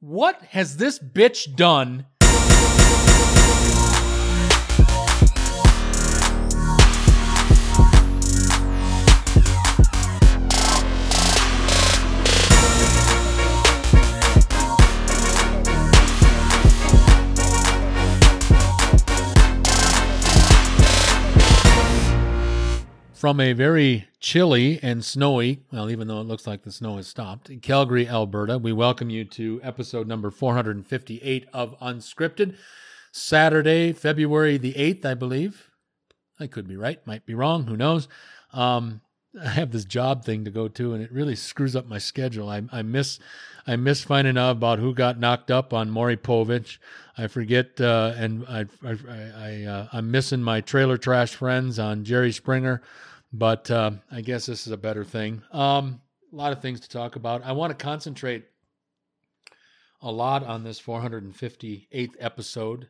What has this bitch done? From a very chilly and snowy, well, even though it looks like the snow has stopped, Calgary, Alberta, we welcome you to episode number 458 of Unscripted. Saturday, February the 8th, I believe. I could be right, might be wrong, who knows. Um, I have this job thing to go to, and it really screws up my schedule. I, I miss, I miss finding out about who got knocked up on Maury Povich. I forget, uh, and I, I, I, uh, I'm missing my trailer trash friends on Jerry Springer, but uh, I guess this is a better thing. Um, a lot of things to talk about. I want to concentrate a lot on this 458th episode.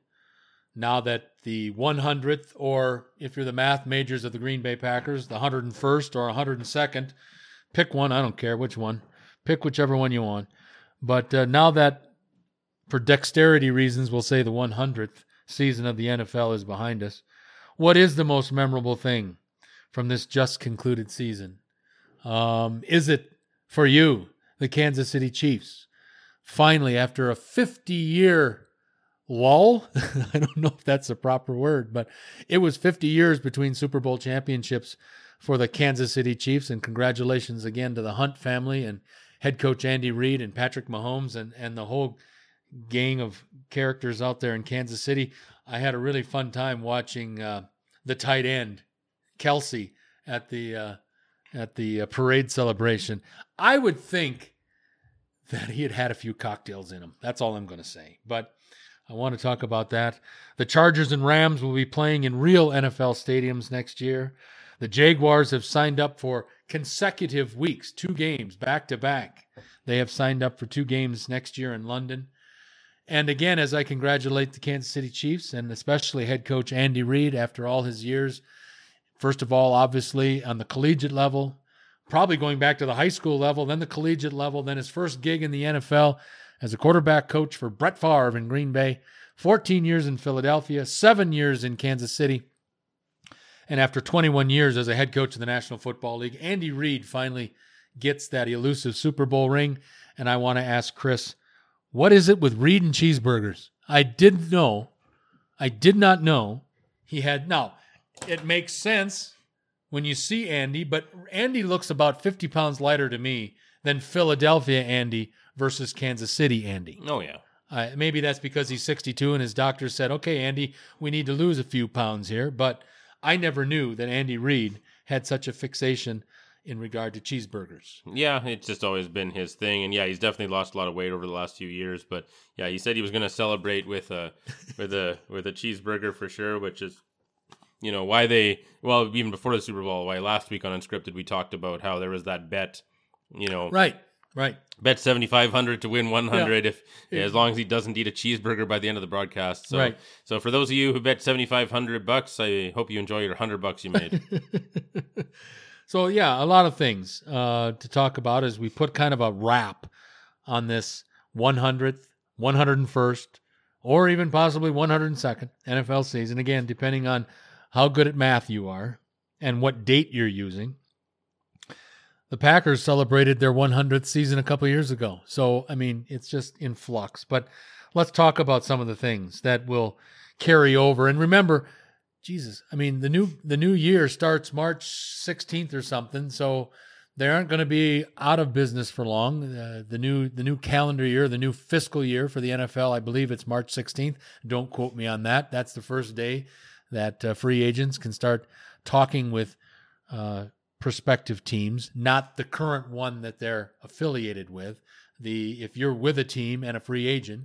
Now that the 100th, or if you're the math majors of the Green Bay Packers, the 101st or 102nd, pick one. I don't care which one. Pick whichever one you want. But uh, now that, for dexterity reasons, we'll say the 100th season of the NFL is behind us, what is the most memorable thing from this just concluded season? Um, is it for you, the Kansas City Chiefs? Finally, after a 50 year lull, I don't know if that's a proper word, but it was 50 years between Super Bowl championships for the Kansas City Chiefs. And congratulations again to the Hunt family and head coach Andy Reid and Patrick Mahomes and, and the whole gang of characters out there in Kansas City. I had a really fun time watching uh, the tight end Kelce at the uh, at the uh, parade celebration. I would think that he had had a few cocktails in him. That's all I'm going to say. But I want to talk about that. The Chargers and Rams will be playing in real NFL stadiums next year. The Jaguars have signed up for consecutive weeks, two games back to back. They have signed up for two games next year in London. And again, as I congratulate the Kansas City Chiefs and especially head coach Andy Reid after all his years, first of all, obviously on the collegiate level, probably going back to the high school level, then the collegiate level, then his first gig in the NFL as a quarterback coach for Brett Favre in Green Bay, 14 years in Philadelphia, seven years in Kansas City. And after 21 years as a head coach of the National Football League, Andy Reid finally gets that elusive Super Bowl ring. And I want to ask Chris, what is it with Reid and cheeseburgers? I didn't know. I did not know he had. Now, it makes sense when you see Andy, but Andy looks about 50 pounds lighter to me than Philadelphia Andy versus Kansas City Andy. Oh yeah. Uh, maybe that's because he's 62 and his doctor said, "Okay, Andy, we need to lose a few pounds here." But I never knew that Andy Reid had such a fixation in regard to cheeseburgers. Yeah, it's just always been his thing, and yeah, he's definitely lost a lot of weight over the last few years. But yeah, he said he was going to celebrate with a with a with a cheeseburger for sure, which is you know why they well even before the Super Bowl. Why last week on Unscripted we talked about how there was that bet, you know, Right. Right. bet seventy five hundred to win one hundred if Yeah. as long as he doesn't eat a cheeseburger by the end of the broadcast. So Right. so for those of you who bet seventy five hundred bucks, I hope you enjoy your hundred bucks you made. so yeah, a lot of things uh, to talk about as we put kind of a wrap on this 100th, 101st, or even possibly 102nd NFL season. Again, depending on how good at math you are and what date you're using. The Packers celebrated their 100th season a couple years ago. So, I mean, it's just in flux. But let's talk about some of the things that will carry over. And remember, Jesus, I mean, the new the new year starts March 16th or something. So they aren't going to be out of business for long. Uh, the new the new calendar year, the new fiscal year for the NFL, I believe it's March 16th. Don't quote me on that. That's the first day that uh, free agents can start talking with uh, prospective teams, not the current one that they're affiliated with. The if you're with a team and a free agent,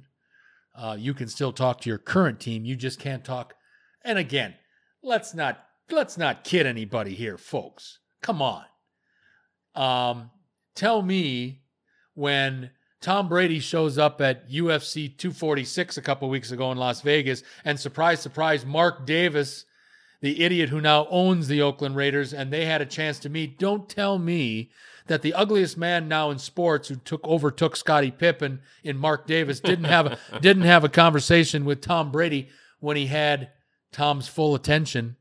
uh, you can still talk to your current team. You just can't talk. And again, let's not let's not kid anybody here, folks. Come on. Um, tell me when Tom Brady shows up at UFC 246 a couple weeks ago in Las Vegas, and surprise, surprise, Mark Davis, the idiot who now owns the Oakland Raiders, and they had a chance to meet. Don't tell me that the ugliest man now in sports who took overtook Scottie Pippen in Mark Davis didn't have a, didn't have a conversation with Tom Brady when he had Tom's full attention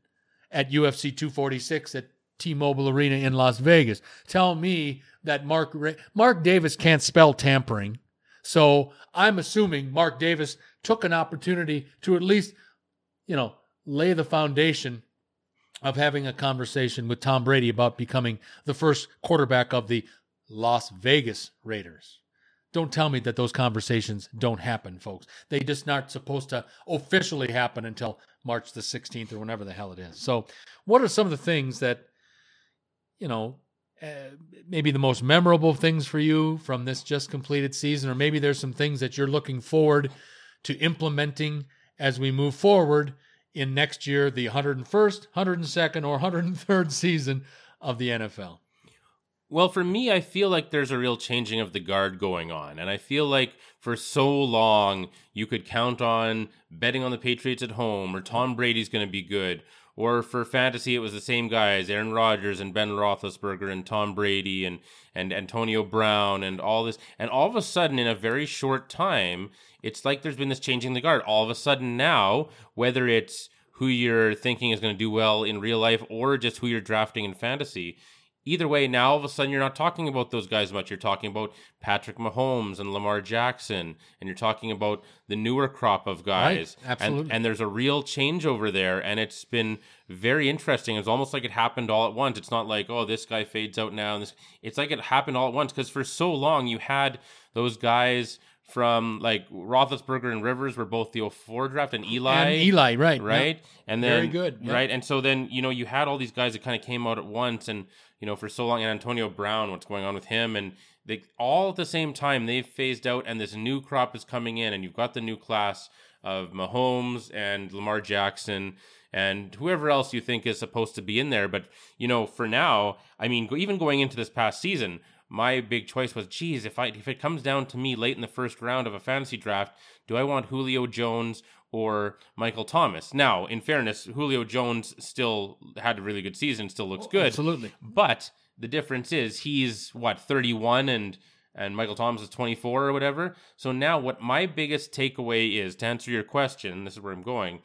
at UFC 246 at T-Mobile Arena in Las Vegas. Tell me that Mark Mark Davis can't spell tampering. So I'm assuming Mark Davis took an opportunity to at least, you know, lay the foundation of having a conversation with Tom Brady about becoming the first quarterback of the Las Vegas Raiders. Don't tell me that those conversations don't happen, folks. They just not supposed to officially happen until March the 16th or whenever the hell it is. So, what are some of the things that, you know, uh, maybe the most memorable things for you from this just completed season, or maybe there's some things that you're looking forward to implementing as we move forward in next year, the 101st, 102nd, or 103rd season of the NFL? Well, for me, I feel like there's a real changing of the guard going on. And I feel like for so long, you could count on betting on the Patriots at home or Tom Brady's going to be good. Or for fantasy, it was the same guys, Aaron Rodgers and Ben Roethlisberger and Tom Brady and, and Antonio Brown and all this. And all of a sudden, in a very short time, it's like there's been this changing the guard. All of a sudden now, whether it's who you're thinking is going to do well in real life or just who you're drafting in fantasy, either way, now all of a sudden you're not talking about those guys much. You're talking about Patrick Mahomes and Lamar Jackson, and you're talking about the newer crop of guys. Right, absolutely. And, and there's a real change over there, and it's been very interesting. It's almost like it happened all at once. It's not like, oh, this guy fades out now. And this, it's like it happened all at once because for so long you had those guys from like Roethlisberger and Rivers were both the 04 draft, and Eli, and Eli, right, right, yep. and then very good, yep. right, and so then you know you had all these guys that kind of came out at once, and you know for so long, and Antonio Brown, what's going on with him, and they all at the same time they've phased out, and this new crop is coming in, and you've got the new class of Mahomes and Lamar Jackson and whoever else you think is supposed to be in there. But you know, for now, I mean, even going into this past season, my big choice was, geez, if I if it comes down to me late in the first round of a fantasy draft, do I want Julio Jones or Michael Thomas? Now, in fairness, Julio Jones still had a really good season, still looks oh, good. Absolutely. But the difference is he's what, 31 and and Michael Thomas is 24 or whatever. So now what my biggest takeaway is to answer your question, this is where I'm going,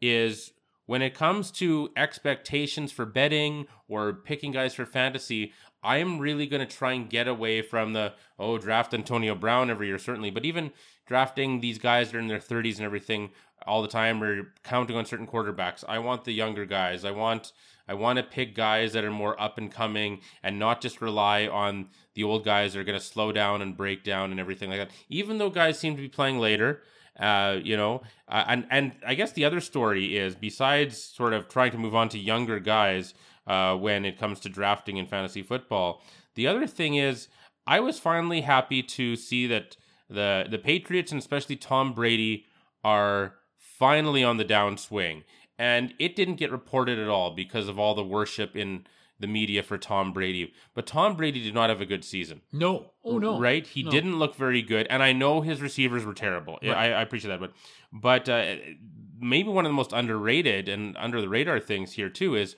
is when it comes to expectations for betting or picking guys for fantasy, I'm really going to try and get away from the, oh, draft Antonio Brown every year, certainly, but even drafting these guys that are in their 30s and everything all the time or counting on certain quarterbacks. I want the younger guys. I want. I want to pick guys that are more up and coming and not just rely on the old guys that are going to slow down and break down and everything like that. Even though guys seem to be playing later, uh, you know, uh, and and I guess the other story is besides sort of trying to move on to younger guys, uh, when it comes to drafting in fantasy football. The other thing is, I was finally happy to see that the the Patriots and especially Tom Brady are finally on the downswing, and it didn't get reported at all because of all the worship in the media for Tom Brady. But Tom Brady did not have a good season. No. Oh no. Right? He no. didn't look very good, and I know his receivers were terrible. Right. I, I, appreciate that, but but uh, maybe one of the most underrated and under the radar things here too is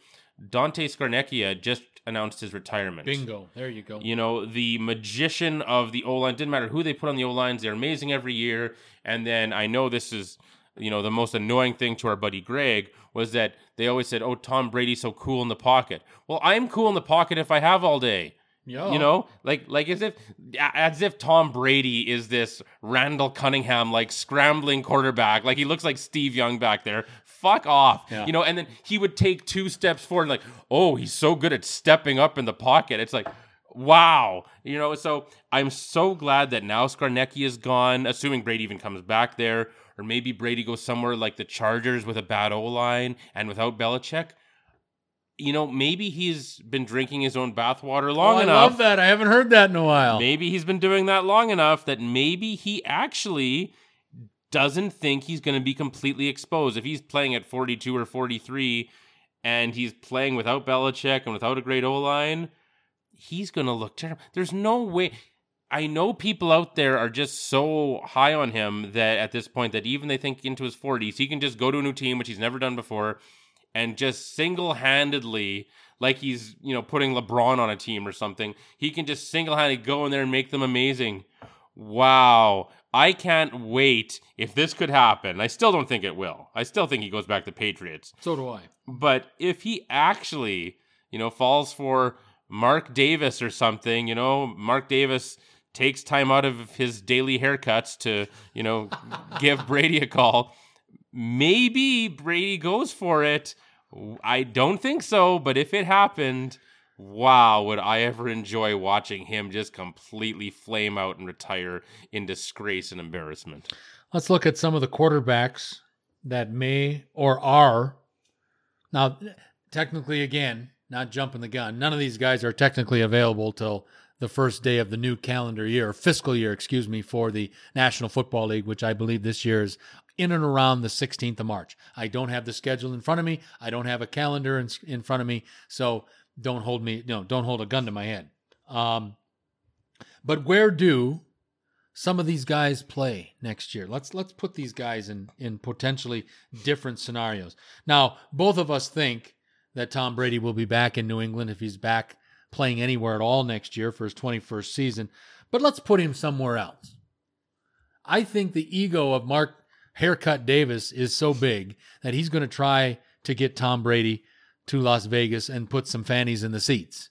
Dante Scarnecchia just announced his retirement. Bingo. There you go. You know, the magician of the O line. Didn't matter who they put on the O lines, they're amazing every year. And then I know this is, you know, the most annoying thing to our buddy Greg was that they always said, oh, Tom Brady's so cool in the pocket. Well, I'm cool in the pocket if I have all day. Yeah. You know, like like as if as if Tom Brady is this Randall Cunningham like scrambling quarterback. Like he looks like Steve Young back there. Fuck off. Yeah. You know, and then he would take two steps forward and like, oh, he's so good at stepping up in the pocket. It's like, wow. You know, so I'm so glad that now Scarnecchia is gone, assuming Brady even comes back there, or maybe Brady goes somewhere like the Chargers with a bad O line and without Belichick you know, maybe he's been drinking his own bathwater long oh, I enough. I love that. I haven't heard that in a while. Maybe he's been doing that long enough that maybe he actually doesn't think he's going to be completely exposed. If he's playing at 42 or 43 and he's playing without Belichick and without a great O line, he's going to look terrible. There's no way. I know people out there are just so high on him that at this point that even they think into his 40s, he can just go to a new team, which he's never done before and just single handedly like he's you know putting LeBron on a team or something. He can just single handedly go in there and make them amazing. Wow. I can't wait if this could happen. I still don't think it will. I still think he goes back to Patriots. So do I. But if he actually, you know, falls for Mark Davis or something, you know, Mark Davis takes time out of his daily haircuts to, you know, give Brady a call. Maybe Brady goes for it. I don't think so, but if it happened, wow, would I ever enjoy watching him just completely flame out and retire in disgrace and embarrassment. Let's look at some of the quarterbacks that may or are. Now, technically, again, not jumping the gun, none of these guys are technically available till the first day of the new calendar year, fiscal year, excuse me, for the National Football League, which I believe this year is in and around the 16th of March. I don't have the schedule in front of me. I don't have a calendar in, in front of me. So don't hold me, no, don't hold a gun to my head. Um, but where do some of these guys play next year? Let's let's put these guys in in potentially different scenarios. Now, both of us think that Tom Brady will be back in New England if he's back playing anywhere at all next year for his 21st season. But let's put him somewhere else. I think the ego of Mark Haircut Davis is so big that he's going to try to get Tom Brady to Las Vegas and put some fannies in the seats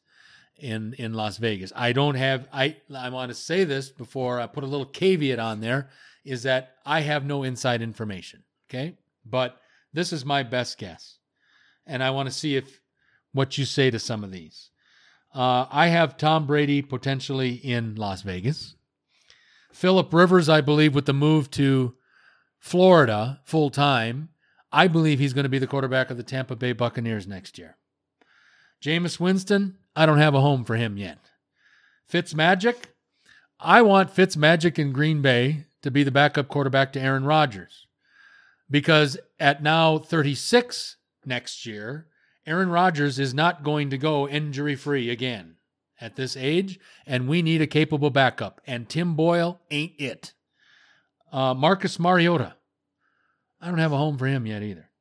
in in Las Vegas. I don't have I I want to say this before I put a little caveat on there is that I have no inside information, okay? But this is my best guess. And I want to see if what you say to some of these. Uh, I have Tom Brady potentially in Las Vegas. Philip Rivers, I believe, with the move to Florida full time, I believe he's going to be the quarterback of the Tampa Bay Buccaneers next year. Jameis Winston, I don't have a home for him yet. Fitzmagic, I want Fitzmagic in Green Bay to be the backup quarterback to Aaron Rodgers. Because at now 36 next year, Aaron Rodgers is not going to go injury free again at this age, and we need a capable backup. And Tim Boyle ain't it. Uh, Marcus Mariota, I don't have a home for him yet either.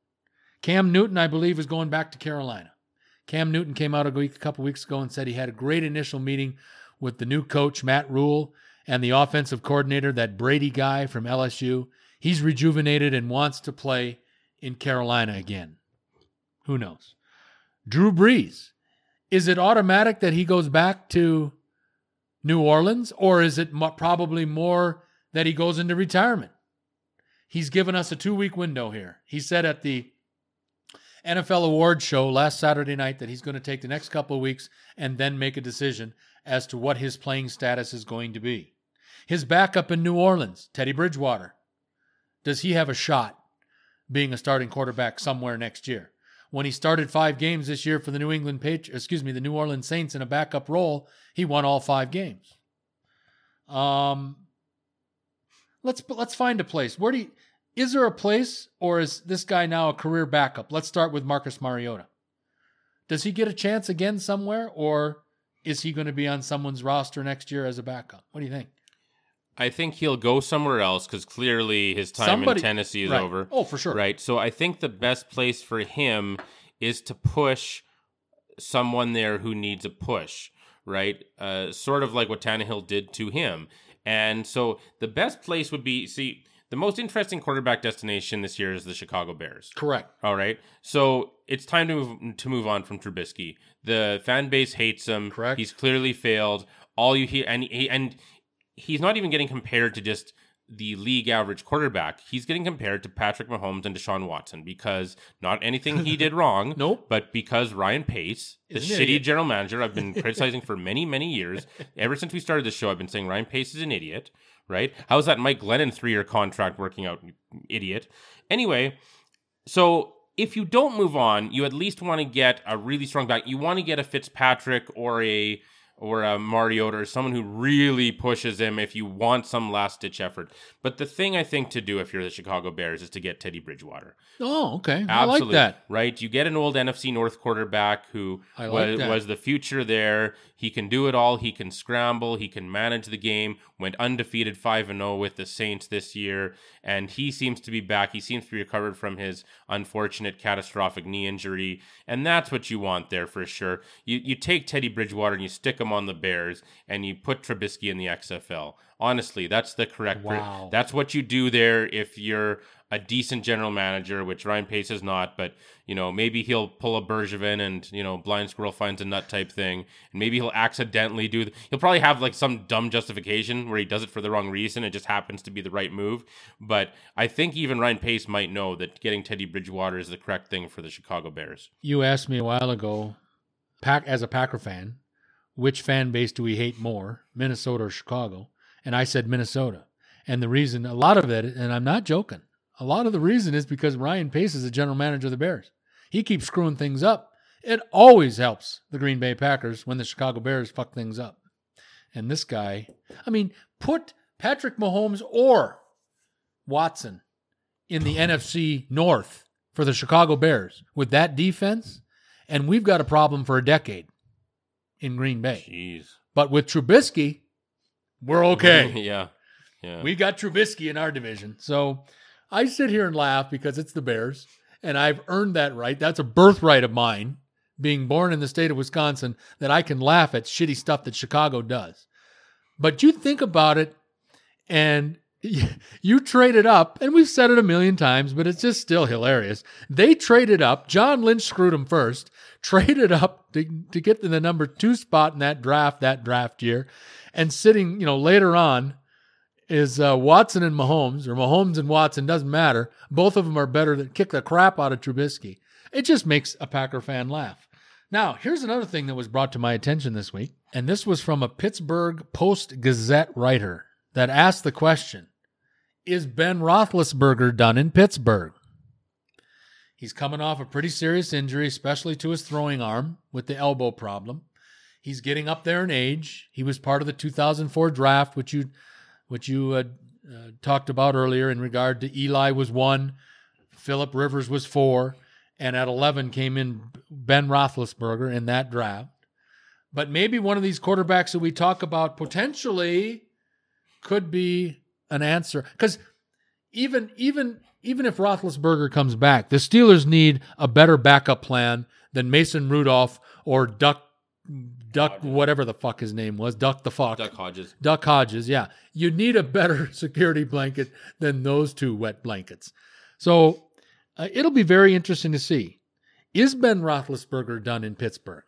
Cam Newton, I believe, is going back to Carolina. Cam Newton came out a, week, a couple weeks ago and said he had a great initial meeting with the new coach, Matt Rhule, and the offensive coordinator, that Brady guy from LSU. He's rejuvenated and wants to play in Carolina again. Who knows? Drew Brees. Is it automatic that he goes back to New Orleans, or is it probably more that he goes into retirement? He's given us a two week window here. He said at the NFL awards show last Saturday night that he's going to take the next couple of weeks and then make a decision as to what his playing status is going to be. His backup in New Orleans, Teddy Bridgewater, does he have a shot being a starting quarterback somewhere next year? When he started five games this year for the New England Patriots, excuse me, the New Orleans Saints in a backup role, he won all five games. Um, let's let's find a place. Where do you, is there a place, or is this guy now a career backup? Let's start with Marcus Mariota. Does he get a chance again somewhere, or is he going to be on someone's roster next year as a backup? What do you think? I think he'll go somewhere else because clearly his time Somebody, in Tennessee is right. over. Oh, for sure. Right. So I think the best place for him is to push someone there who needs a push, right? Uh, sort of like what Tannehill did to him. And so the best place would be see the most interesting quarterback destination this year is the Chicago Bears. Correct. All right. So it's time to move to move on from Trubisky. The fan base hates him. Correct. He's clearly failed. All you hear and he, and he's not even getting compared to just the league average quarterback. He's getting compared to Patrick Mahomes and Deshaun Watson because not anything he did wrong. nope. But because Ryan Pace, the shitty idiot. general manager I've been criticizing for many, many years, ever since we started this show, I've been saying Ryan Pace is an idiot right? How's that Mike Glennon three year contract working out, idiot? Anyway, so if you don't move on, you at least want to get a really strong back. You want to get a Fitzpatrick or a or a Mariota or someone who really pushes him if you want some last ditch effort. But the thing I think to do if you're the Chicago Bears is to get Teddy Bridgewater. Oh, okay. I like that. Right? You get an old NFC North quarterback who like was, was the future there. He can do it all. He can scramble. He can manage the game. Went undefeated 5 and 0 with the Saints this year. And he seems to be back. He seems to be recovered from his unfortunate catastrophic knee injury. And that's what you want there for sure. You, you take Teddy Bridgewater and you stick him on the Bears and you put Trubisky in the XFL. Honestly, that's the correct. Wow. That's what you do there if you're a decent general manager, which Ryan Pace is not. But you know, maybe he'll pull a Bergevin and you know, blind squirrel finds a nut type thing, and maybe he'll accidentally do. He'll probably have like some dumb justification where he does it for the wrong reason. It just happens to be the right move. But I think even Ryan Pace might know that getting Teddy Bridgewater is the correct thing for the Chicago Bears. You asked me a while ago, pack as a Packer fan, which fan base do we hate more, Minnesota or Chicago? And I said Minnesota. And the reason, a lot of it, and I'm not joking, a lot of the reason is because Ryan Pace is the general manager of the Bears. He keeps screwing things up. It always helps the Green Bay Packers when the Chicago Bears fuck things up. And this guy, I mean, put Patrick Mahomes or Watson in the NFC North for the Chicago Bears with that defense, and we've got a problem for a decade in Green Bay. Jeez. But with Trubisky, we're okay. yeah. Yeah. We got Trubisky in our division. So I sit here and laugh because it's the Bears, and I've earned that right. That's a birthright of mine, being born in the state of Wisconsin, that I can laugh at shitty stuff that Chicago does. But you think about it, and you traded up, and we've said it a million times, but it's just still hilarious. They traded up. John Lynch screwed them first, traded up to, to get to the number two spot in that draft that draft year, and sitting, you know, later on is uh, Watson and Mahomes, or Mahomes and Watson, doesn't matter. Both of them are better than kick the crap out of Trubisky. It just makes a Packer fan laugh. Now, here's another thing that was brought to my attention this week, and this was from a Pittsburgh Post Gazette writer that asked the question Is Ben Roethlisberger done in Pittsburgh? He's coming off a pretty serious injury, especially to his throwing arm with the elbow problem. He's getting up there in age. He was part of the 2004 draft, which you which you had uh, talked about earlier in regard to Eli was one, Philip Rivers was four, and at 11 came in Ben Roethlisberger in that draft. But maybe one of these quarterbacks that we talk about potentially could be an answer because even even even if Roethlisberger comes back, the Steelers need a better backup plan than Mason Rudolph or Duck Duck Hodges. whatever the fuck his name was, Duck the fuck. Duck Hodges. Duck Hodges, yeah. You need a better security blanket than those two wet blankets. So uh, it'll be very interesting to see. Is Ben Roethlisberger done in Pittsburgh?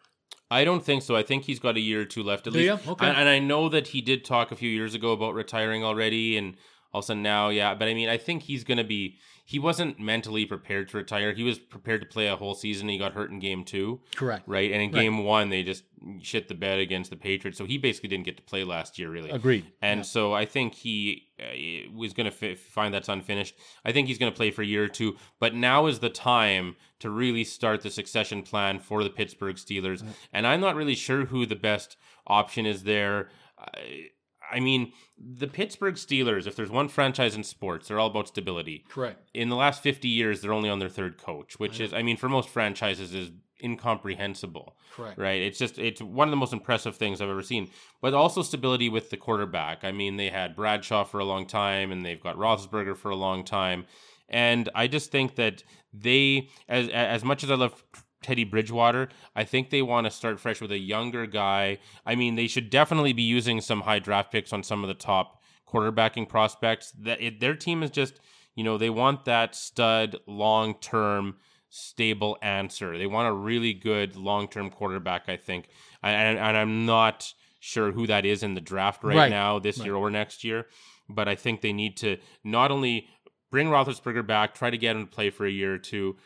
I don't think so. I think he's got a year or two left at Do least. ya? Okay. And, and I know that he did talk a few years ago about retiring already, and all of a sudden now, yeah. But I mean, I think he's going to be. He wasn't mentally prepared to retire. He was prepared to play a whole season. He got hurt in game two, Correct. right? And in Right. game one, they just shit the bed against the Patriots. So he basically didn't get to play last year, really. Agreed. And so I think he uh, was going to f- find that's unfinished. I think he's going to play for a year or two, but now is the time to really start the succession plan for the Pittsburgh Steelers. And I'm not really sure who the best option is there. I, I mean, the Pittsburgh Steelers, if there's one franchise in sports, they're all about stability. Correct. In the last 50 years, they're only on their third coach, which is, I mean, for most franchises, is incomprehensible Correct. right? It's just it's one of the most impressive things I've ever seen. But also stability with the quarterback. I mean, they had Bradshaw for a long time, and they've got Roethlisberger for a long time, and I just think that they, as as much as I love. Teddy Bridgewater. I think they want to start fresh with a younger guy. I mean, they should definitely be using some high draft picks on some of the top quarterbacking prospects. That it, their team is just, you know, they want that stud, long term, stable answer. They want a really good long term quarterback. I think, and, and I'm not sure who that is in the draft right, Right. now, this Right. year or next year. But I think they need to not only bring Roethlisberger back, try to get him to play for a year or two,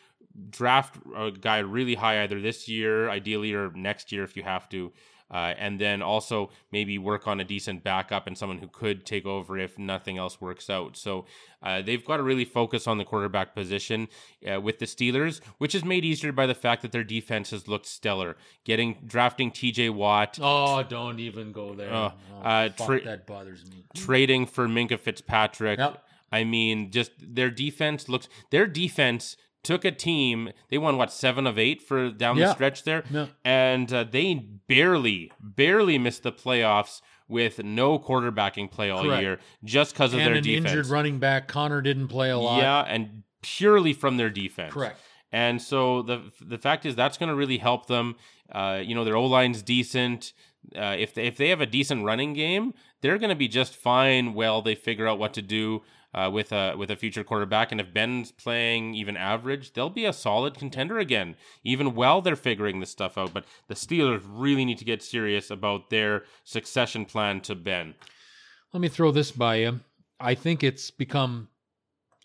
draft a guy really high either this year, ideally, or next year if you have to. uh, and then also maybe work on a decent backup and someone who could take over if nothing else works out. So uh, they've got to really focus on the quarterback position uh, with the Steelers, which is made easier by the fact that their defense has looked stellar. Getting drafting T.J. Watt. Oh, don't even go there. Uh, oh, uh, tra- that bothers me. trading for Minkah Fitzpatrick. Yep. I mean, just their defense looks. Their defense took a team. They won what seven of eight for down Yeah. the stretch there, Yeah. and uh, they barely, barely missed the playoffs with no quarterbacking play all Correct. year, just because of And their an defense. injured running back. Conner didn't play a lot. Yeah, and purely from their defense. Correct. And so the the fact is that's going to really help them. Uh, you know, their O line's decent. Uh, if they, if they have a decent running game, they're going to be just fine. Well, they figure out what to do uh, with a with a future quarterback, and if Ben's playing even average, they'll be a solid contender again. Even while they're figuring this stuff out, but the Steelers really need to get serious about their succession plan to Ben. Let me throw this by you. I think it's become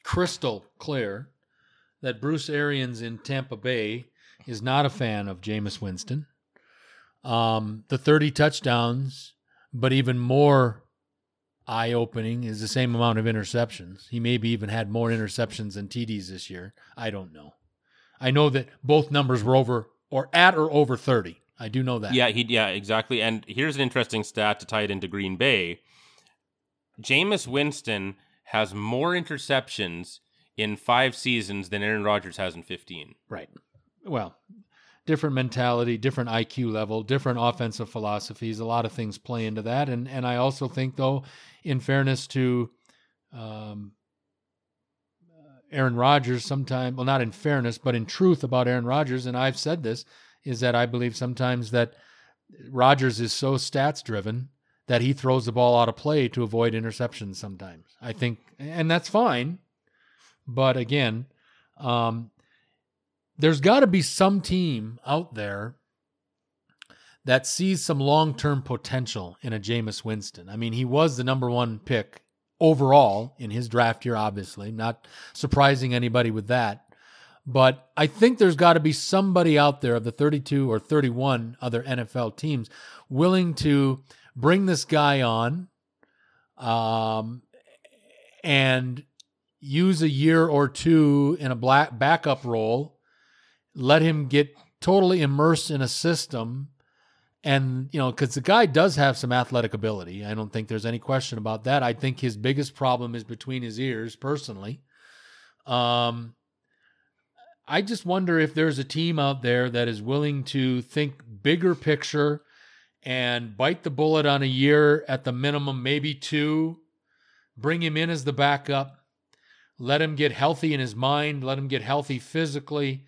crystal clear that Bruce Arians in Tampa Bay is not a fan of Jameis Winston. Um, the 30 touchdowns, but even more eye opening is the same amount of interceptions. He maybe even had more interceptions than TDs this year. I don't know. I know that both numbers were over or at or over 30. I do know that. Yeah, he yeah, exactly. And here's an interesting stat to tie it into Green Bay. Jameis Winston has more interceptions in five seasons than Aaron Rodgers has in 15. Right. Well, different mentality, different IQ level, different offensive philosophies. A lot of things play into that, and and I also think, though, in fairness to um, Aaron Rodgers, sometimes well, not in fairness, but in truth about Aaron Rodgers, and I've said this, is that I believe sometimes that Rodgers is so stats driven that he throws the ball out of play to avoid interceptions. Sometimes I think, and that's fine, but again. Um, there's got to be some team out there that sees some long term potential in a Jameis Winston. I mean, he was the number one pick overall in his draft year, obviously, not surprising anybody with that. But I think there's got to be somebody out there of the 32 or 31 other NFL teams willing to bring this guy on um, and use a year or two in a black backup role let him get totally immersed in a system and you know because the guy does have some athletic ability. I don't think there's any question about that. I think his biggest problem is between his ears personally. Um i just wonder if there's a team out there that is willing to think bigger picture and bite the bullet on a year at the minimum maybe two bring him in as the backup let him get healthy in his mind let him get healthy physically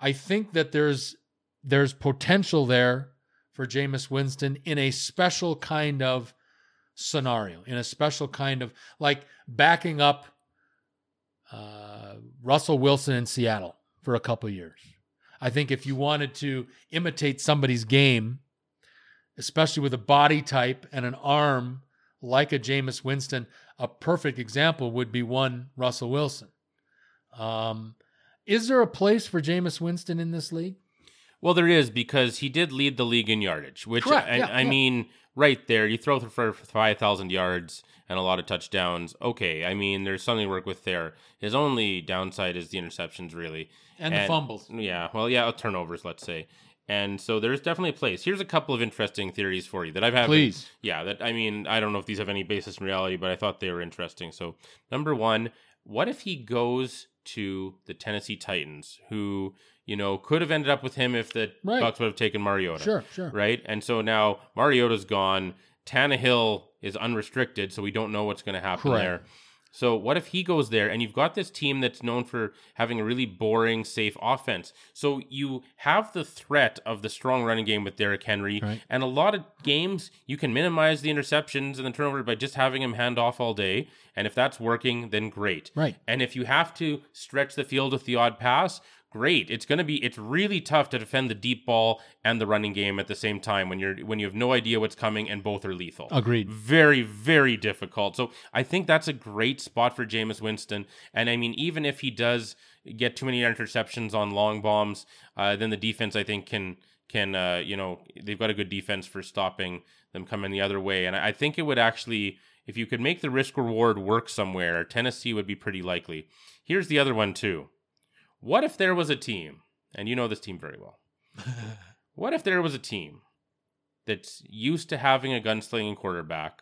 I think that there's there's potential there for Jameis Winston in a special kind of scenario, in a special kind of like backing up uh, Russell Wilson in Seattle for a couple years. I think if you wanted to imitate somebody's game, especially with a body type and an arm like a Jameis Winston, a perfect example would be one Russell Wilson. Um, is there a place for Jameis Winston in this league? Well, there is because he did lead the league in yardage, which Correct, I, yeah, I yeah. mean, right there, you throw for 5,000 yards and a lot of touchdowns. Okay, I mean, there's something to work with there. His only downside is the interceptions, really. And, the fumbles. Yeah, well, yeah, turnovers, let's say. And so there's definitely a place. Here's a couple of interesting theories for you that I've had. Please. Yeah, that I mean, I don't know if these have any basis in reality, but I thought they were interesting. So, number one, what if he goes to the Tennessee Titans, who you know could have ended up with him if the Right. Bucks would have taken Mariota, Sure, sure. right? And so now Mariota's gone. Tannehill is unrestricted, so we don't know what's going to happen Correct. there. So what if he goes there and you've got this team that's known for having a really boring, safe offense? So you have the threat of the strong running game with Derrick Henry, Right. and a lot of games you can minimize the interceptions and the turnover by just having him hand off all day. And if that's working, then great. Right. And if you have to stretch the field with the odd pass, great. It's going to be it's really tough to defend the deep ball and the running game at the same time when you're when you have no idea what's coming and both are lethal. Agreed. Very very difficult. So I think that's a great spot for Jameis Winston. And I mean even if he does get too many interceptions on long bombs, uh, then the defense I think can can uh, you know they've got a good defense for stopping them coming the other way, and I think it would actually if you could make the risk reward work somewhere, Tennessee would be pretty likely. Here's the other one too. What if there was a team, and you know this team very well. what if there was a team that's used to having a gunslinging quarterback,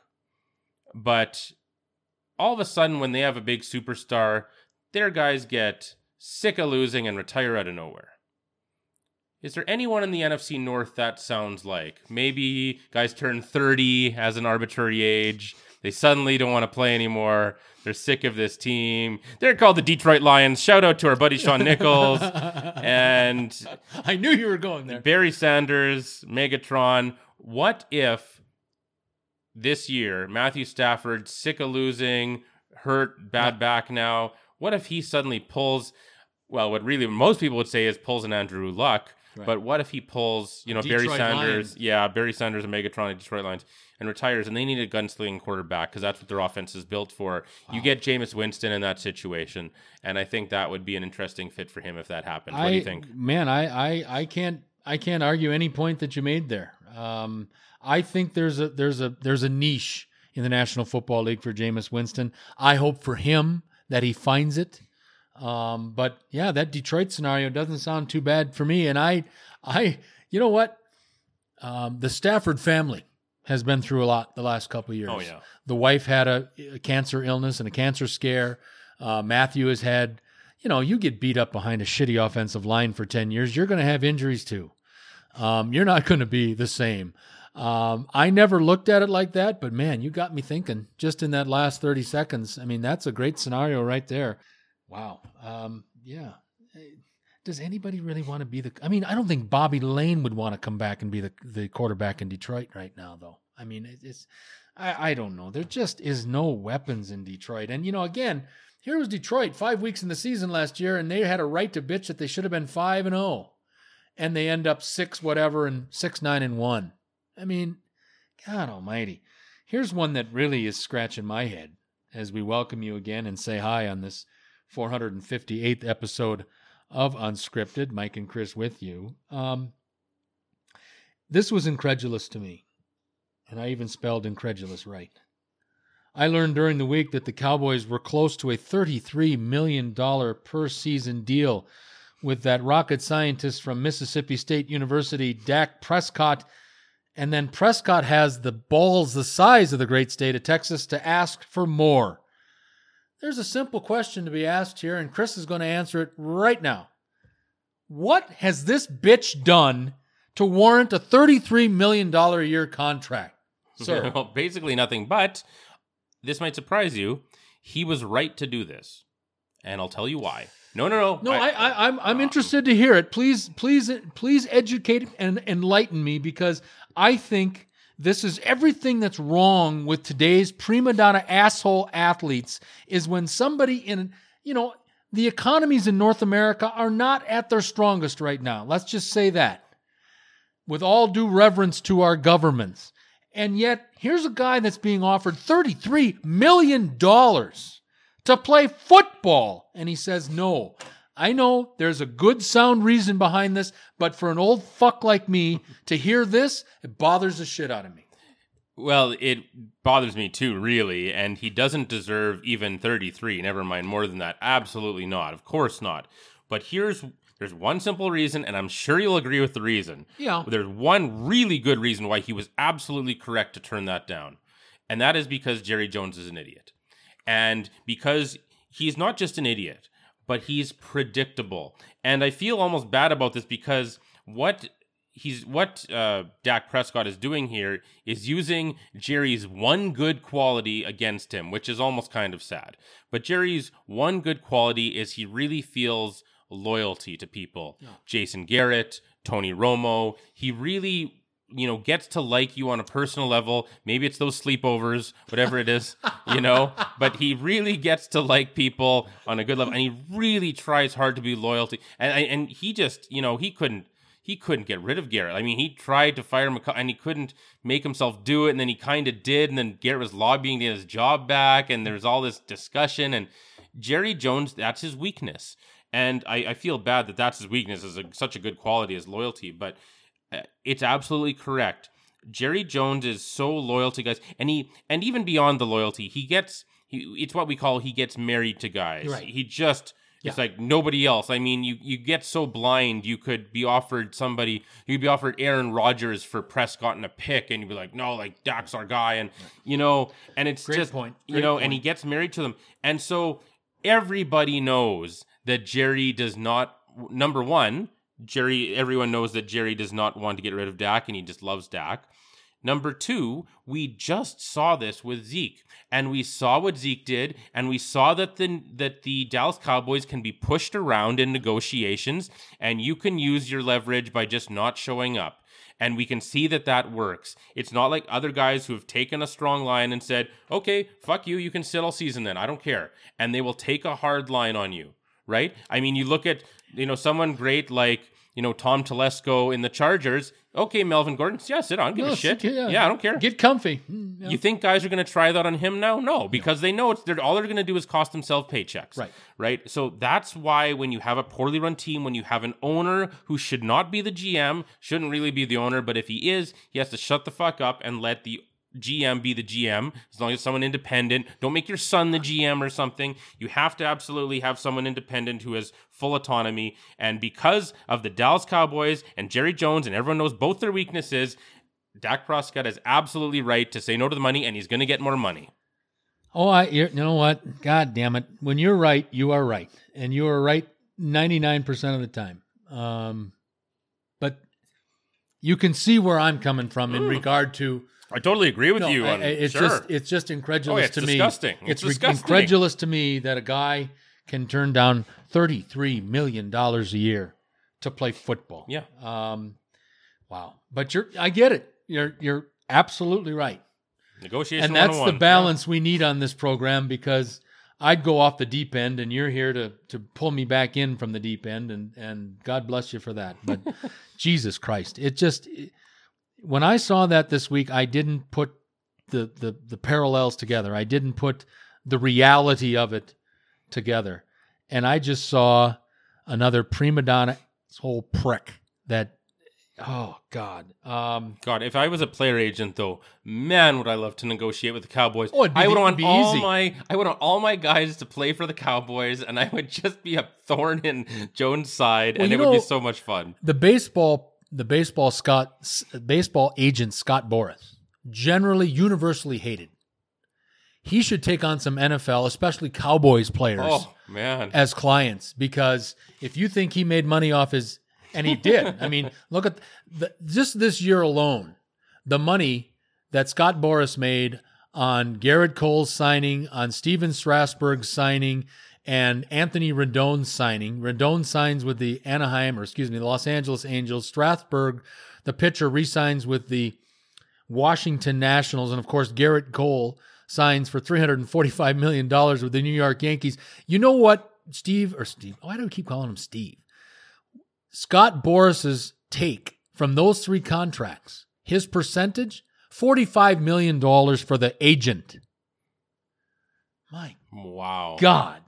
but all of a sudden when they have a big superstar, their guys get sick of losing and retire out of nowhere. Is there anyone in the NFC North that sounds like? Maybe guys turn 30 as an arbitrary age. They suddenly don't want to play anymore. They're sick of this team. They're called the Detroit Lions. Shout out to our buddy Sean Nichols. and I knew you were going there. Barry Sanders, Megatron. What if this year Matthew Stafford, sick of losing, hurt, bad back now? What if he suddenly pulls, well, what really most people would say is pulls an Andrew Luck. Right. But what if he pulls, you know, Detroit Barry Sanders, Lions. yeah, Barry Sanders and Megatron and Detroit Lions and retires, and they need a gunslinging quarterback because that's what their offense is built for. Wow. You get Jameis Winston in that situation, and I think that would be an interesting fit for him if that happens. What I, do you think? Man, I, I, I can't, I can't argue any point that you made there. Um, I think there's a, there's a, there's a niche in the National Football League for Jameis Winston. I hope for him that he finds it. Um, but yeah, that Detroit scenario doesn't sound too bad for me. And I, I, you know what? Um, the Stafford family has been through a lot the last couple years. Oh yeah. The wife had a, a cancer illness and a cancer scare. Uh, Matthew has had, you know, you get beat up behind a shitty offensive line for ten years, you're going to have injuries too. Um, you're not going to be the same. Um, I never looked at it like that, but man, you got me thinking just in that last 30 seconds. I mean, that's a great scenario right there. Wow. Um, yeah. Does anybody really want to be the? I mean, I don't think Bobby Layne would want to come back and be the the quarterback in Detroit right now, though. I mean, it's I, I don't know. There just is no weapons in Detroit, and you know, again, here was Detroit five weeks in the season last year, and they had a right to bitch that they should have been five and zero, oh, and they end up six whatever and six nine and one. I mean, God Almighty. Here's one that really is scratching my head as we welcome you again and say hi on this 458th episode of Unscripted. Mike and Chris with you. Um, this was incredulous to me, and I even spelled incredulous right. I learned during the week that the Cowboys were close to a $33 million per season deal with that rocket scientist from Mississippi State University, Dak Prescott. And then Prescott has the balls the size of the great state of Texas to ask for more. There's a simple question to be asked here, and Chris is going to answer it right now. What has this bitch done to warrant a $33 million a year contract? Sir. well, basically nothing, but this might surprise you. He was right to do this. And I'll tell you why. No, no, no. No, I, I, I'm, I'm um, interested to hear it. Please, please, please educate and enlighten me because I think this is everything that's wrong with today's prima donna asshole athletes is when somebody in, you know, the economies in North America are not at their strongest right now. Let's just say that. With all due reverence to our governments. And yet, here's a guy that's being offered $33 million to play football. And he says no. I know there's a good sound reason behind this, but for an old fuck like me to hear this, it bothers the shit out of me. Well, it bothers me too, really, and he doesn't deserve even 33, never mind more than that. Absolutely not. Of course not. But here's there's one simple reason, and I'm sure you'll agree with the reason. Yeah. There's one really good reason why he was absolutely correct to turn that down. And that is because Jerry Jones is an idiot. And because he's not just an idiot, but he's predictable. And I feel almost bad about this because what he's what uh, Dak Prescott is doing here is using Jerry's one good quality against him, which is almost kind of sad. But Jerry's one good quality is he really feels loyalty to people. Yeah. Jason Garrett, Tony Romo, he really you know gets to like you on a personal level maybe it's those sleepovers whatever it is you know but he really gets to like people on a good level and he really tries hard to be loyal to and and he just you know he couldn't he couldn't get rid of Garrett. I mean, he tried to fire him and he couldn't make himself do it. And then he kind of did. And then Garrett was lobbying to get his job back. And there's all this discussion. And Jerry Jones, that's his weakness. And I, I feel bad that that's his weakness is a, such a good quality as loyalty. But Uh, it's absolutely correct. Jerry Jones is so loyal to guys, and he and even beyond the loyalty, he gets he, it's what we call he gets married to guys. Right. He just yeah. it's like nobody else. I mean, you you get so blind. You could be offered somebody. You'd be offered Aaron Rodgers for Prescott and a pick, and you'd be like, no, like Dak's our guy, and you know, and it's Great just point. you Great know, and he gets married to them, and so everybody knows that Jerry does not. Number one, Jerry. Everyone knows that Jerry does not want to get rid of Dak, and he just loves Dak. Number two, we just saw this with Zeke, and we saw what Zeke did, and we saw that the that the Dallas Cowboys can be pushed around in negotiations, and you can use your leverage by just not showing up. And we can see that that works. It's not like other guys who have taken a strong line and said, "Okay, fuck you, you can sit all season then. I don't care," and they will take a hard line on you, right? I mean, you look at you know someone great like you know Tom Telesco in the Chargers. Okay, Melvin Gordon, yeah, sit on, give No, a shit. yeah. Yeah. I don't care. Get comfy. Mm, yeah. You think guys are going to try that on him now? No, because they know it's they're all they're going to do is cost themselves paychecks. Right. Right. So that's why when you have a poorly run team, when you have an owner who should not be the GM, shouldn't really be the owner, but if he is, he has to shut the fuck up and let the GM be the GM as long as someone independent. Don't make your son the GM or something. You have to absolutely have someone independent who has full autonomy. And because of the Dallas Cowboys and Jerry Jones, and everyone knows both their weaknesses, Dak Prescott is absolutely right to say no to the money, and he's going to get more money. Oh, I you you know what? God damn it! When you're right, you are right, and you are right ninety nine percent of the time. Um, but you can see where I'm coming from in Mm. regard to. I totally agree with No, you. I- On, it's sure. just it's just incredulous Oh, yeah, it's to disgusting. me. It's re- disgusting. incredulous to me that a guy can turn down thirty three million dollars a year to play football. Yeah. Um, wow. But you're I get it. You're you're absolutely right negotiation. and that's the 101. balance we need on this program because I'd go off the deep end and you're here to to pull me back in from the deep end and and God bless you for that. But Jesus Christ, it just when I saw that this week, I didn't put the the the parallels together. I didn't put the reality of it together, and I just saw another prima donna whole prick that. Oh God. Um, God, if I was a player agent, though, man, would I love to negotiate with the Cowboys. Oh, be- I would want be all easy. my, I would want all my guys to play for the Cowboys, and I would just be a thorn in Jones' side, Well, and it would be so much fun. the baseball the baseball Scott baseball agent Scott Boras generally universally hated. He should take on some NFL, especially Cowboys players Oh man, as clients because if you think he made money off his and he did. I mean, look at the, just this year alone, the money that Scott Boras made on Gerrit Cole's signing, on Stephen Strasburg's signing, and Anthony Rendon's signing. Rendon signs with the Anaheim, or excuse me, the Los Angeles Angels. Strasburg, the pitcher, resigns with the Washington Nationals, and of course Gerrit Cole signs for three hundred and forty-five million dollars with the New York Yankees. You know what, Steve or Steve? Why do we keep calling him Steve? Scott Boras's take from those three contracts, his percentage, forty-five million dollars for the agent. My wow. God.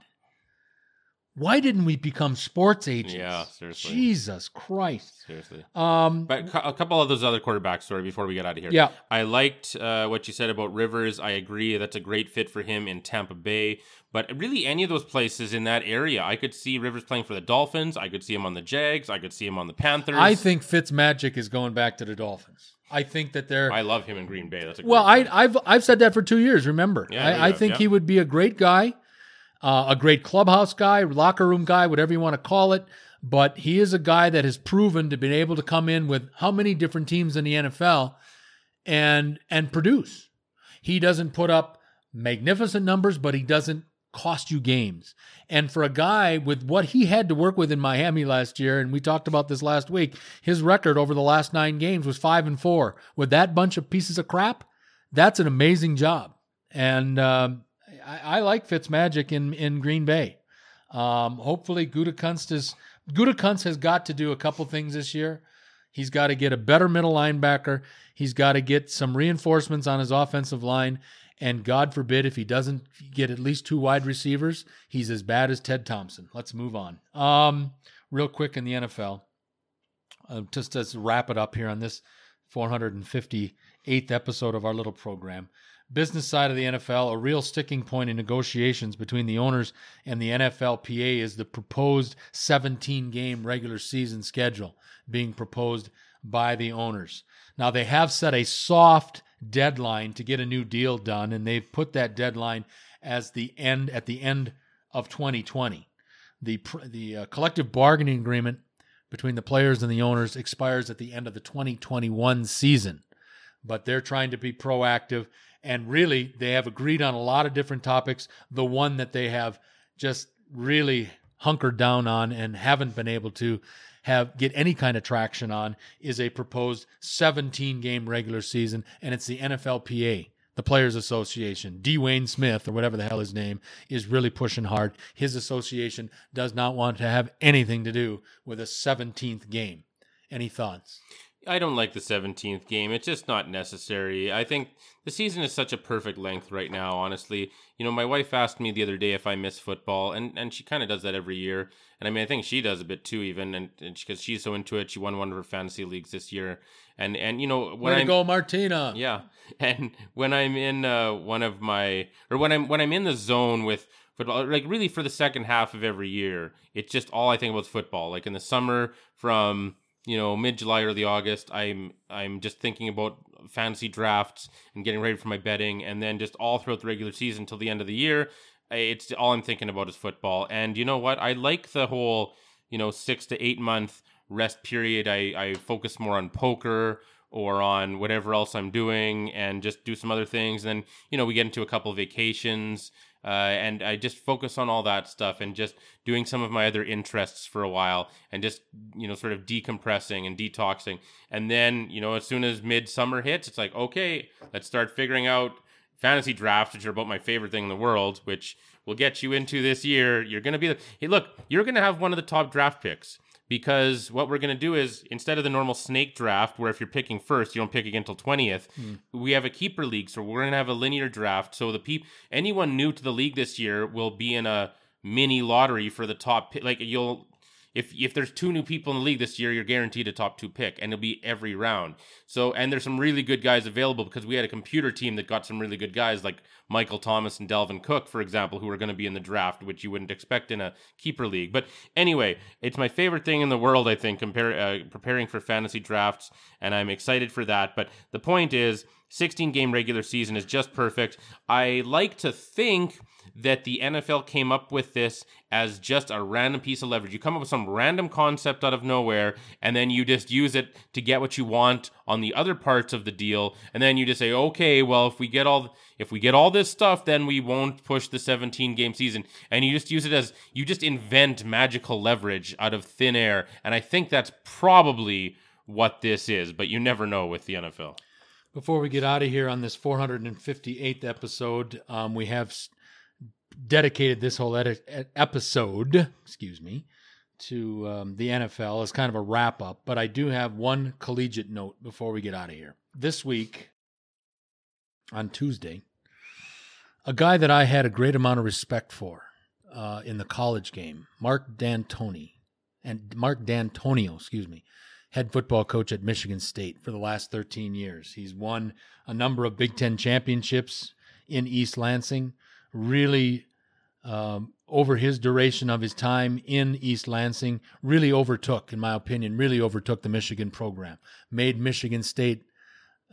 Why didn't we become sports agents? Yeah, seriously. Jesus Christ. Seriously. Um, But a couple of those other quarterbacks, sorry, before we get out of here. yeah. I liked uh, what you said about Rivers. I agree. That's a great fit for him in Tampa Bay. But really, any of those places in that area, I could see Rivers playing for the Dolphins. I could see him on the Jags. I could see him on the Panthers. I think Fitzmagic is going back to the Dolphins. I think that they're I love him in Green Bay. That's a well. I, I've, I've said that for two years. Remember, Yeah, I I, have, think yeah. he would be a great guy, uh, a great clubhouse guy, locker room guy, whatever you want to call it. But he is a guy that has proven to be able to come in with how many different teams in the NFL and and produce. He doesn't put up magnificent numbers, but he doesn't cost you games. And for a guy with what he had to work with in Miami last year, and we talked about this last week, his record over the last nine games was five and four. With that bunch of pieces of crap, that's an amazing job. And um, I, I like Fitzmagic in in Green Bay. Um, hopefully, Gutekunst is Gutekunst has got to do a couple things this year. He's got to get a better middle linebacker. He's got to get some reinforcements on his offensive line. And God forbid if he doesn't get at least two wide receivers, he's as bad as Ted Thompson. Let's move on. Um, real quick in the NFL. uh, just to wrap it up here on this 458th episode of our little program. Business side of the NFL, a real sticking point in negotiations between the owners and the NFLPA is the proposed 17 game regular season schedule being proposed by the owners. Now, they have set a soft deadline to get a new deal done, and they've put that deadline as the end at the end of 2020. The, the uh, collective bargaining agreement between the players and the owners expires at the end of the 2021 season. But they're trying to be proactive and really they have agreed on a lot of different topics. The one that they have just really hunkered down on and haven't been able to have get any kind of traction on is a proposed 17 game regular season and it's the NFLPA the Players Association, Dwayne Smith, or whatever the hell his name, is really pushing hard. His association does not want to have anything to do with a 17th game. Any thoughts? I don't like the 17th game. It's just not necessary. I think the season is such a perfect length right now, honestly. You know, my wife asked me the other day if I miss football, and, and she kind of does that every year. And I mean, I think she does a bit too, even, and because she's so into it, she won one of her fantasy leagues this year. And and you know, when I go, Martina. Yeah, and when I'm in uh, one of my, or when I'm when I'm in the zone with football, like really for the second half of every year, it's just all I think about is football. Like in the summer, from you know mid July early August I'm I'm just thinking about fantasy drafts and getting ready for my betting and then just all throughout the regular season until the end of the year it's all I'm thinking about is football. And you know what? I like the whole you know 6 to 8 month rest period. I I focus more on poker or on whatever else I'm doing and just do some other things. And then you know we get into a couple of vacations uh, and I just focus on all that stuff and just doing some of my other interests for a while and just you know sort of decompressing and detoxing. And then you know as soon as midsummer hits it's like okay let's start figuring out fantasy drafts which are about my favorite thing in the world which will get you into this year. You're going to be the hey look you're going to have one of the top draft picks because what we're going to do is instead of the normal snake draft where if you're picking first you don't pick again until 20th mm. we have a keeper league so we're going to have a linear draft so the people anyone new to the league this year will be in a mini lottery for the top like you'll if if there's two new people in the league this year, you're guaranteed a top two pick, and it'll be every round. So, and there's some really good guys available because we had a computer team that got some really good guys like Michael Thomas and Dalvin Cook, for example, who are going to be in the draft, which you wouldn't expect in a keeper league. But anyway, it's my favorite thing in the world, I think, compare, uh, preparing for fantasy drafts, and I'm excited for that. But the point is, 16 game regular season is just perfect. I like to think that the NFL came up with this as just a random piece of leverage. You come up with some random concept out of nowhere, and then you just use it to get what you want on the other parts of the deal, and then you just say, okay, well, if we get all if we get all this stuff, then we won't push the 17 game season. And you just use it as you just invent magical leverage out of thin air, and I think that's probably what this is, but you never know with the NFL. Before we get out of here on this 458th episode, um, we have dedicated this whole episode, excuse me, to um, the NFL as kind of a wrap up. But I do have one collegiate note before we get out of here. This week, on Tuesday, a guy that I had a great amount of respect for uh, in the college game, Mark D'Antoni, and Mark Dantonio, excuse me, head football coach at Michigan State for the last 13 years. He's won a number of Big Ten championships in East Lansing really um, over his duration of his time in East Lansing, really overtook, in my opinion, really overtook the Michigan program, made Michigan State.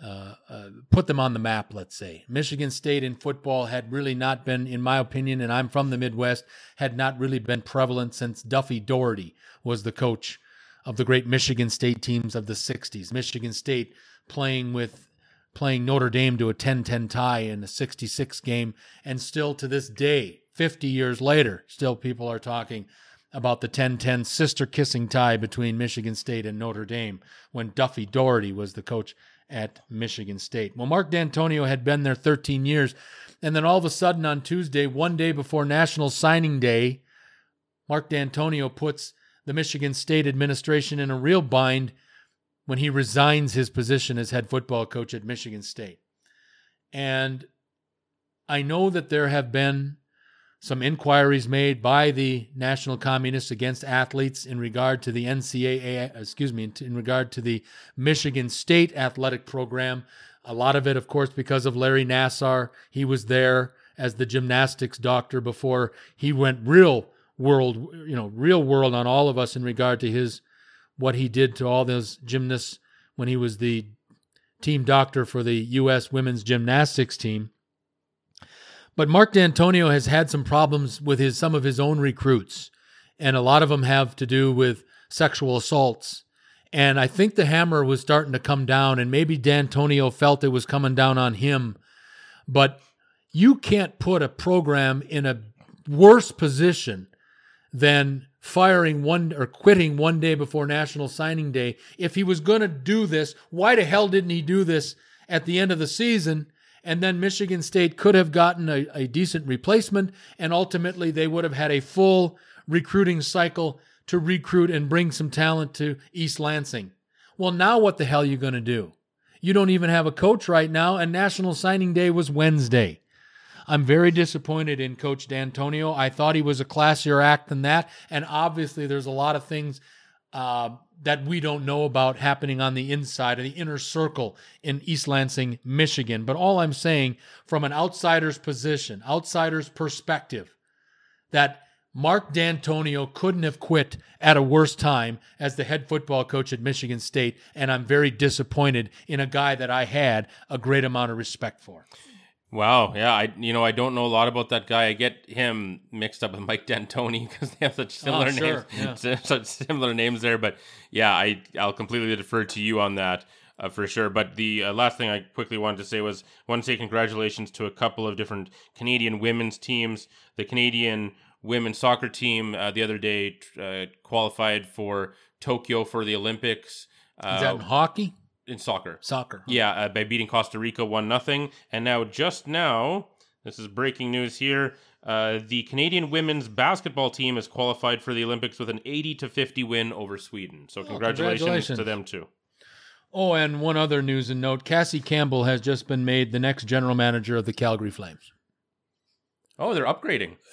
Uh, uh, put them on the map, let's say. Michigan State in football had really not been, in my opinion, and I'm from the Midwest, had not really been prevalent since Duffy Daugherty was the coach of the great Michigan State teams of the 60s. Michigan State playing with playing Notre Dame to a 10-10 tie in a 66 game and still to this day 50 years later still people are talking about the 10-10 sister kissing tie between Michigan State and Notre Dame when Duffy Daugherty was the coach at Michigan State. Well, Mark Dantonio had been there 13 years and then all of a sudden on Tuesday, one day before National Signing Day, Mark Dantonio puts the Michigan State administration in a real bind when he resigns his position as head football coach at Michigan State. And I know that there have been some inquiries made by the national communists against athletes in regard to the NCAA, excuse me, in regard to the Michigan State athletic program. A lot of it, of course, because of Larry Nassar. He was there as the gymnastics doctor before he went real world, you know, real world on all of us in regard to his what he did to all those gymnasts when he was the team doctor for the U.S. women's gymnastics team. But Mark Dantonio has had some problems with his some of his own recruits, and a lot of them have to do with sexual assaults. And I think the hammer was starting to come down, and maybe Dantonio felt it was coming down on him. But you can't put a program in a worse position than firing one or quitting one day before National Signing Day. If he was going to do this, why the hell didn't he do this at the end of the season? And then Michigan State could have gotten a, a decent replacement, and ultimately they would have had a full recruiting cycle to recruit and bring some talent to East Lansing. Well, now what the hell are you going to do? You don't even have a coach right now, and National Signing Day was Wednesday. I'm very disappointed in Coach Dantonio. I thought he was a classier act than that, and obviously there's a lot of things uh, that we don't know about happening on the inside of the inner circle in East Lansing, Michigan. But all I'm saying, from an outsider's position, outsider's perspective, that Mark Dantonio couldn't have quit at a worse time as the head football coach at Michigan State, and I'm very disappointed in a guy that I had a great amount of respect for. Wow, yeah, I you know I don't know a lot about that guy. I get him mixed up with Mike D'Antoni because they have such similar Oh, sure, names, yeah. such similar names there. But yeah, I I'll completely defer to you on that uh, for sure. But the uh, last thing I quickly wanted to say was I want to say congratulations to a couple of different Canadian women's teams. The Canadian women's soccer team uh, the other day uh, qualified for Tokyo for the Olympics uh, Is that in hockey? In soccer. Soccer. Yeah, uh, by beating Costa Rica one nothing, and now just now, this is breaking news here. Uh, the Canadian women's basketball team has qualified for the Olympics with an 80 to 50 win over Sweden. So congratulations, Oh, congratulations. to them too. Oh, and one other news and note Cassie Campbell has just been made the next general manager of the Calgary Flames. Oh, they're upgrading.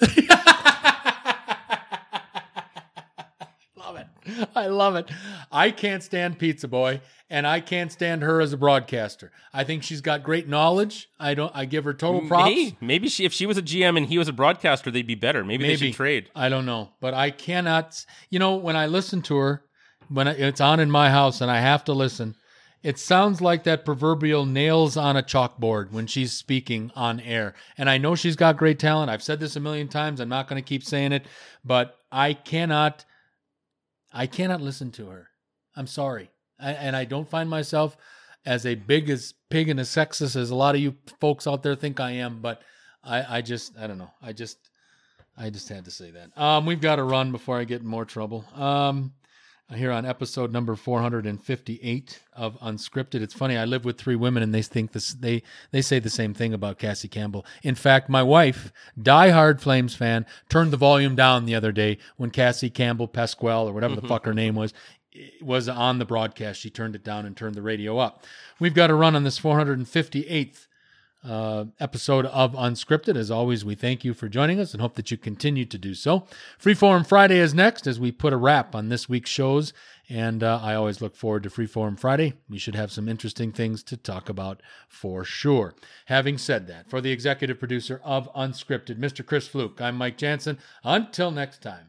love it. I love it. I can't stand Pizza Boy, and I can't stand her as a broadcaster. I think she's got great knowledge. I don't. I give her total props. Hey, maybe she, if she was a GM and he was a broadcaster, they'd be better. Maybe, they should trade. I don't know, but I cannot. You know, when I listen to her, when I- it's on in my house and I have to listen, it sounds like that proverbial nails on a chalkboard when she's speaking on air. And I know she's got great talent. I've said this a million times. I'm not going to keep saying it, but I cannot. I cannot listen to her. I'm sorry, I, and I don't find myself as a big as pig and as sexist as a lot of you folks out there think I am. But I, I just, I don't know. I just, I just had to say that. Um, we've got to run before I get in more trouble. Um, here on episode number 458 of Unscripted. It's funny. I live with three women, and they think this. They they say the same thing about Cassie Campbell. In fact, my wife, diehard Flames fan, turned the volume down the other day when Cassie Campbell Pasquale or whatever the mm-hmm. fuck her name was was on the broadcast. She turned it down and turned the radio up. We've got to run on this 458th uh, episode of Unscripted. As always, we thank you for joining us and hope that you continue to do so. Freeform Friday is next as we put a wrap on this week's shows. And uh, I always look forward to Freeform Friday. We should have some interesting things to talk about for sure. Having said that, for the executive producer of Unscripted, Mr. Chris Fluke, I'm Mike Jansen. Until next time.